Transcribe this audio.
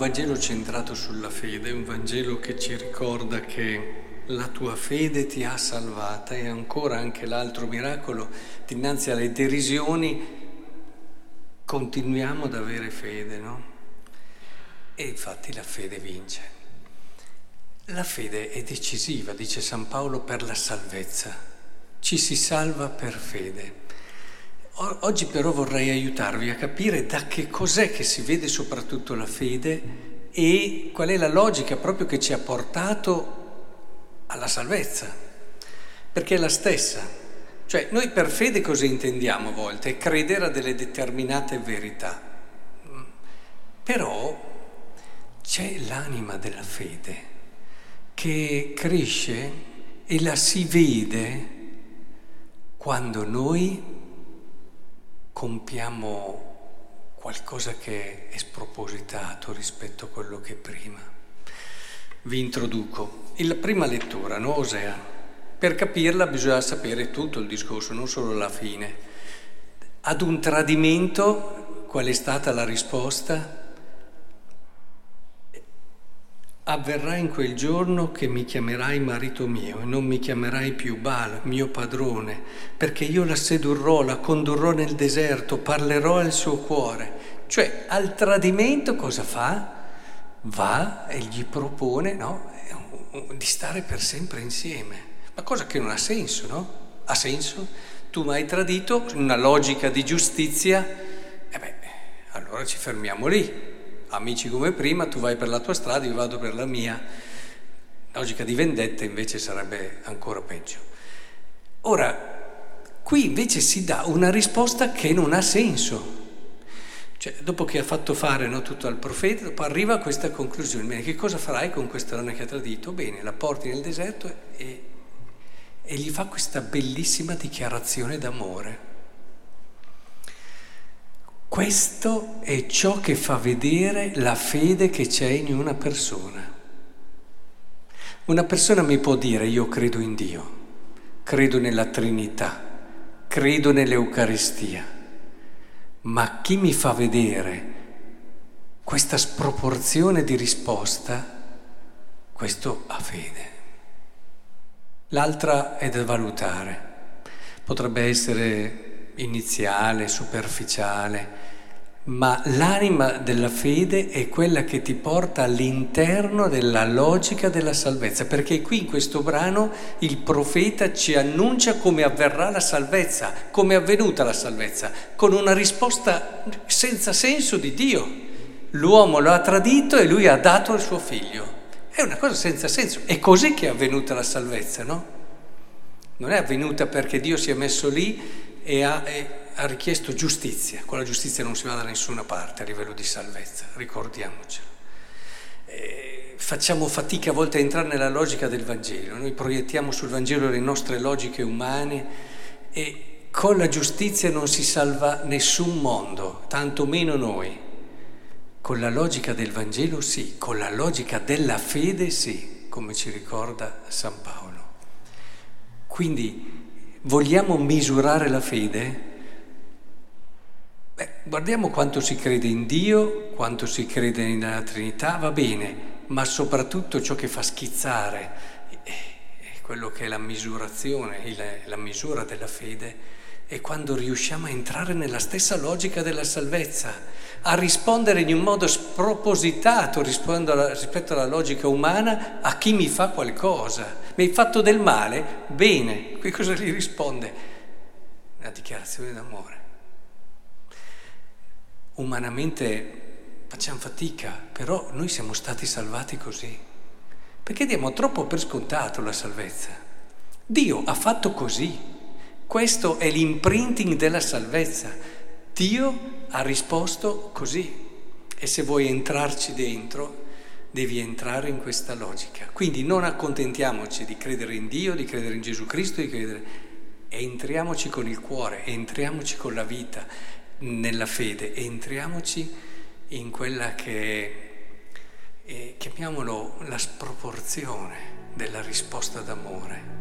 Vangelo centrato sulla fede, un Vangelo che ci ricorda che la tua fede ti ha salvata e ancora anche l'altro miracolo, dinanzi alle derisioni continuiamo ad avere fede, no? E infatti la fede vince. La fede è decisiva, dice San Paolo, per la salvezza. Ci si salva per fede. Oggi però vorrei aiutarvi a capire da che cos'è che si vede soprattutto la fede e qual è la logica proprio che ci ha portato alla salvezza, perché è la stessa. Cioè noi per fede cosa intendiamo a volte? Credere a delle determinate verità. Però c'è l'anima della fede che cresce e la si vede quando noi compiamo qualcosa che è spropositato rispetto a quello che prima. Vi introduco. La prima lettura, no? Osea. Per capirla bisogna sapere tutto il discorso, non solo la fine. Ad un tradimento, qual è stata la risposta? Avverrà in quel giorno che mi chiamerai marito mio e non mi chiamerai più Baal, mio padrone, perché io la sedurrò, la condurrò nel deserto, parlerò al suo cuore. Cioè al tradimento cosa fa? Va e gli propone no? di stare per sempre insieme. Ma cosa che non ha senso, no? Ha senso? Tu mi hai tradito, una logica di giustizia, e beh, allora ci fermiamo lì amici come prima, tu vai per la tua strada, io vado per la mia. Logica di vendetta invece sarebbe ancora peggio. Ora, qui invece si dà una risposta che non ha senso. Cioè, dopo che ha fatto fare no, tutto al profeta, dopo arriva a questa conclusione. Bene, che cosa farai con questa donna che ha tradito? Bene, la porti nel deserto e, e gli fa questa bellissima dichiarazione d'amore. Questo è ciò che fa vedere la fede che c'è in una persona. Una persona mi può dire io credo in Dio, credo nella Trinità, credo nell'Eucaristia, ma chi mi fa vedere questa sproporzione di risposta, questo ha fede. L'altra è da valutare, potrebbe essere iniziale, superficiale, ma l'anima della fede è quella che ti porta all'interno della logica della salvezza, perché qui in questo brano il profeta ci annuncia come avverrà la salvezza, come è avvenuta la salvezza, con una risposta senza senso di Dio. L'uomo lo ha tradito e lui ha dato il suo figlio. È una cosa senza senso. È così che è avvenuta la salvezza, no? Non è avvenuta perché Dio si è messo lì e ha, e ha, richiesto giustizia. Con la giustizia non si va da nessuna parte a livello di salvezza, ricordiamocelo. E facciamo fatica a volte a entrare nella logica del Vangelo, noi proiettiamo sul Vangelo le nostre logiche umane e con la giustizia non si salva nessun mondo, tantomeno noi. Con la logica del Vangelo sì, con la logica della fede sì, come ci ricorda San Paolo. Quindi Vogliamo misurare la fede? Beh, guardiamo quanto si crede in Dio, quanto si crede nella Trinità, va bene, ma soprattutto ciò che fa schizzare, quello che è la misurazione, la misura della fede, è quando riusciamo a entrare nella stessa logica della salvezza, a rispondere in un modo spropositato rispetto alla logica umana a chi mi fa qualcosa. Mi hai fatto del male? Bene. Qui cosa gli risponde? Una dichiarazione d'amore. Umanamente facciamo fatica, però noi siamo stati salvati così. Perché diamo troppo per scontato la salvezza. Dio ha fatto così. Questo è l'imprinting della salvezza. Dio ha risposto così. E se vuoi entrarci dentro, devi entrare in questa logica. Quindi non accontentiamoci di credere in Dio, di credere in Gesù Cristo, di credere... Entriamoci con il cuore, entriamoci con la vita, nella fede, entriamoci in quella che è, chiamiamolo la sproporzione della risposta d'amore.